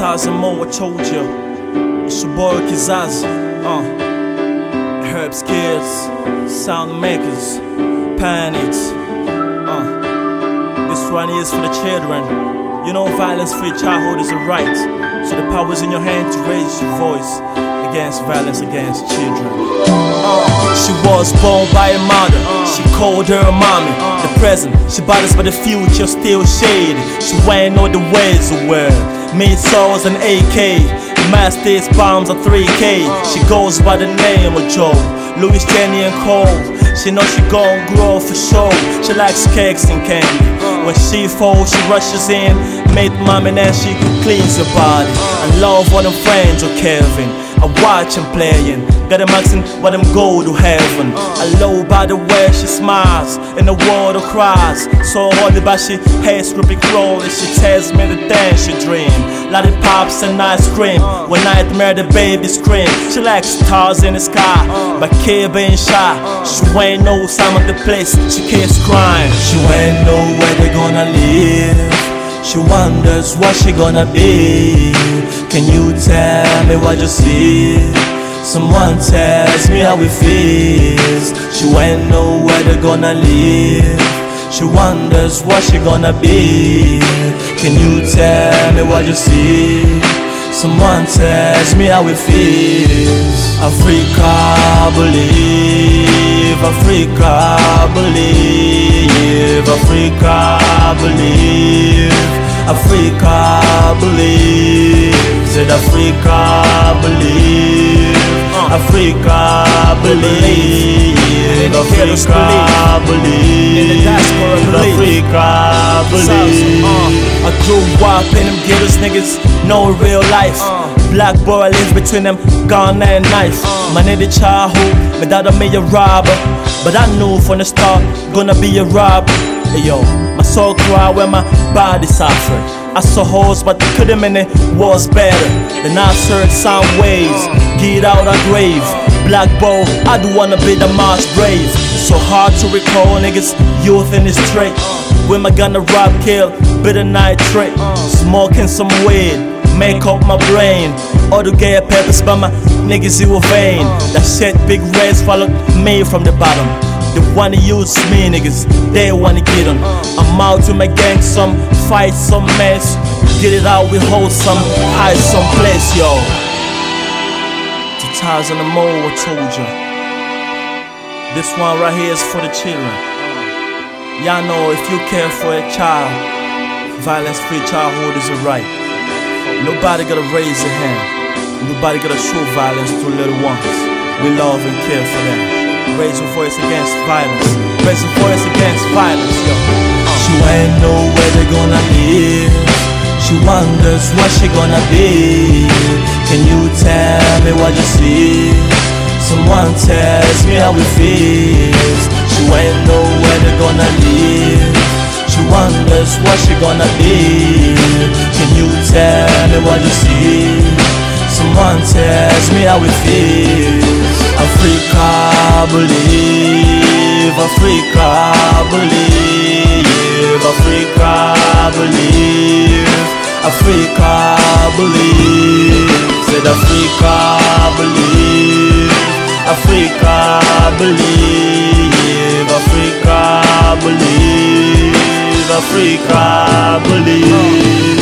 Thousand more, I told you. It's your boy KizAza. Uh. HerbzSkiLLz, Sound Makers, Panics. Uh. This one is for the children. You know, violence free childhood is a right. So the power's in your hand to raise your voice against violence against children. Uh, she was born by a mother, she called her mommy. The present, she bothers but the future still shady. She went all the ways of the world. Made souls an AK, Master's bombs are 3K. She goes by the name of Joe, Louis Jenny and Cole. She knows she gon' grow for sure. She likes cakes and candy. When she falls, she rushes in, made mom and she cleans her body. I love all them friends of Kevin. I watch him playing. Got them asking what them go to heaven. I love by the way she smiles and the world of cries. So hard but she hates scripting crawl and she tells me the things she dream. Lollipops and ice cream. When nightmare the baby scream. She likes stars in the sky, but kid being shy. She ain't know some of the place. She keeps crying. She ain't know where they gonna live. She wonders what she gonna be. Can you tell me what you see? Someone tells me how it feels. She ain't know where they're gonna live. She wonders what she gonna be. Can you tell me what you see? Someone tells me how it feels. Africa, believe. Africa, believe. Africa, believe. Africa, believe. Said Africa, believe. Africa, believe. Africa, believe. Africa, believe. Uh, I grew up in them ghettos, niggas know real life. Black boy lives between them gun and knife. Uh. Man in the childhood, my dad made a robber. But I knew from the start, gonna be a robber. Hey, yo, my soul cry when my body suffered. I saw hoes, but couldn't mean it was better. Then I heard sound waves, uh. get out of grave. Black boy, I do wanna be the mass brave. So hard to recall, niggas, youth in the street. Uh. When my gonna rob, kill, bitter night trick. Smoking some weed, make up my brain. All the gay peppers by my niggas, you a vain. That shit, big reds followed me from the bottom. They wanna use me, niggas, they wanna get on. I'm out to my gang, some fight, some mess. Get it out, we hold some, hide some place, yo. Two thousand and more, I told ya. This one right here is for the children. Y'all know if you care for a child, violence free childhood is a right. Nobody gotta raise a hand. Nobody gotta show violence to little ones. We love and care for them. Raise your voice against violence. Raise your voice against violence, yo. Uh. She ain't know where they gonna live. She wonders what she gonna be. Can you tell me what you see? Someone tells me how it feels. She ain't know where they gonna live. Wonders what she gonna be. Can you tell me what you see? Someone tells me how it feels. Africa, believe. Africa, believe. Africa, believe. Africa, believe. Said Africa, believe. Africa, believe. Africa, believe.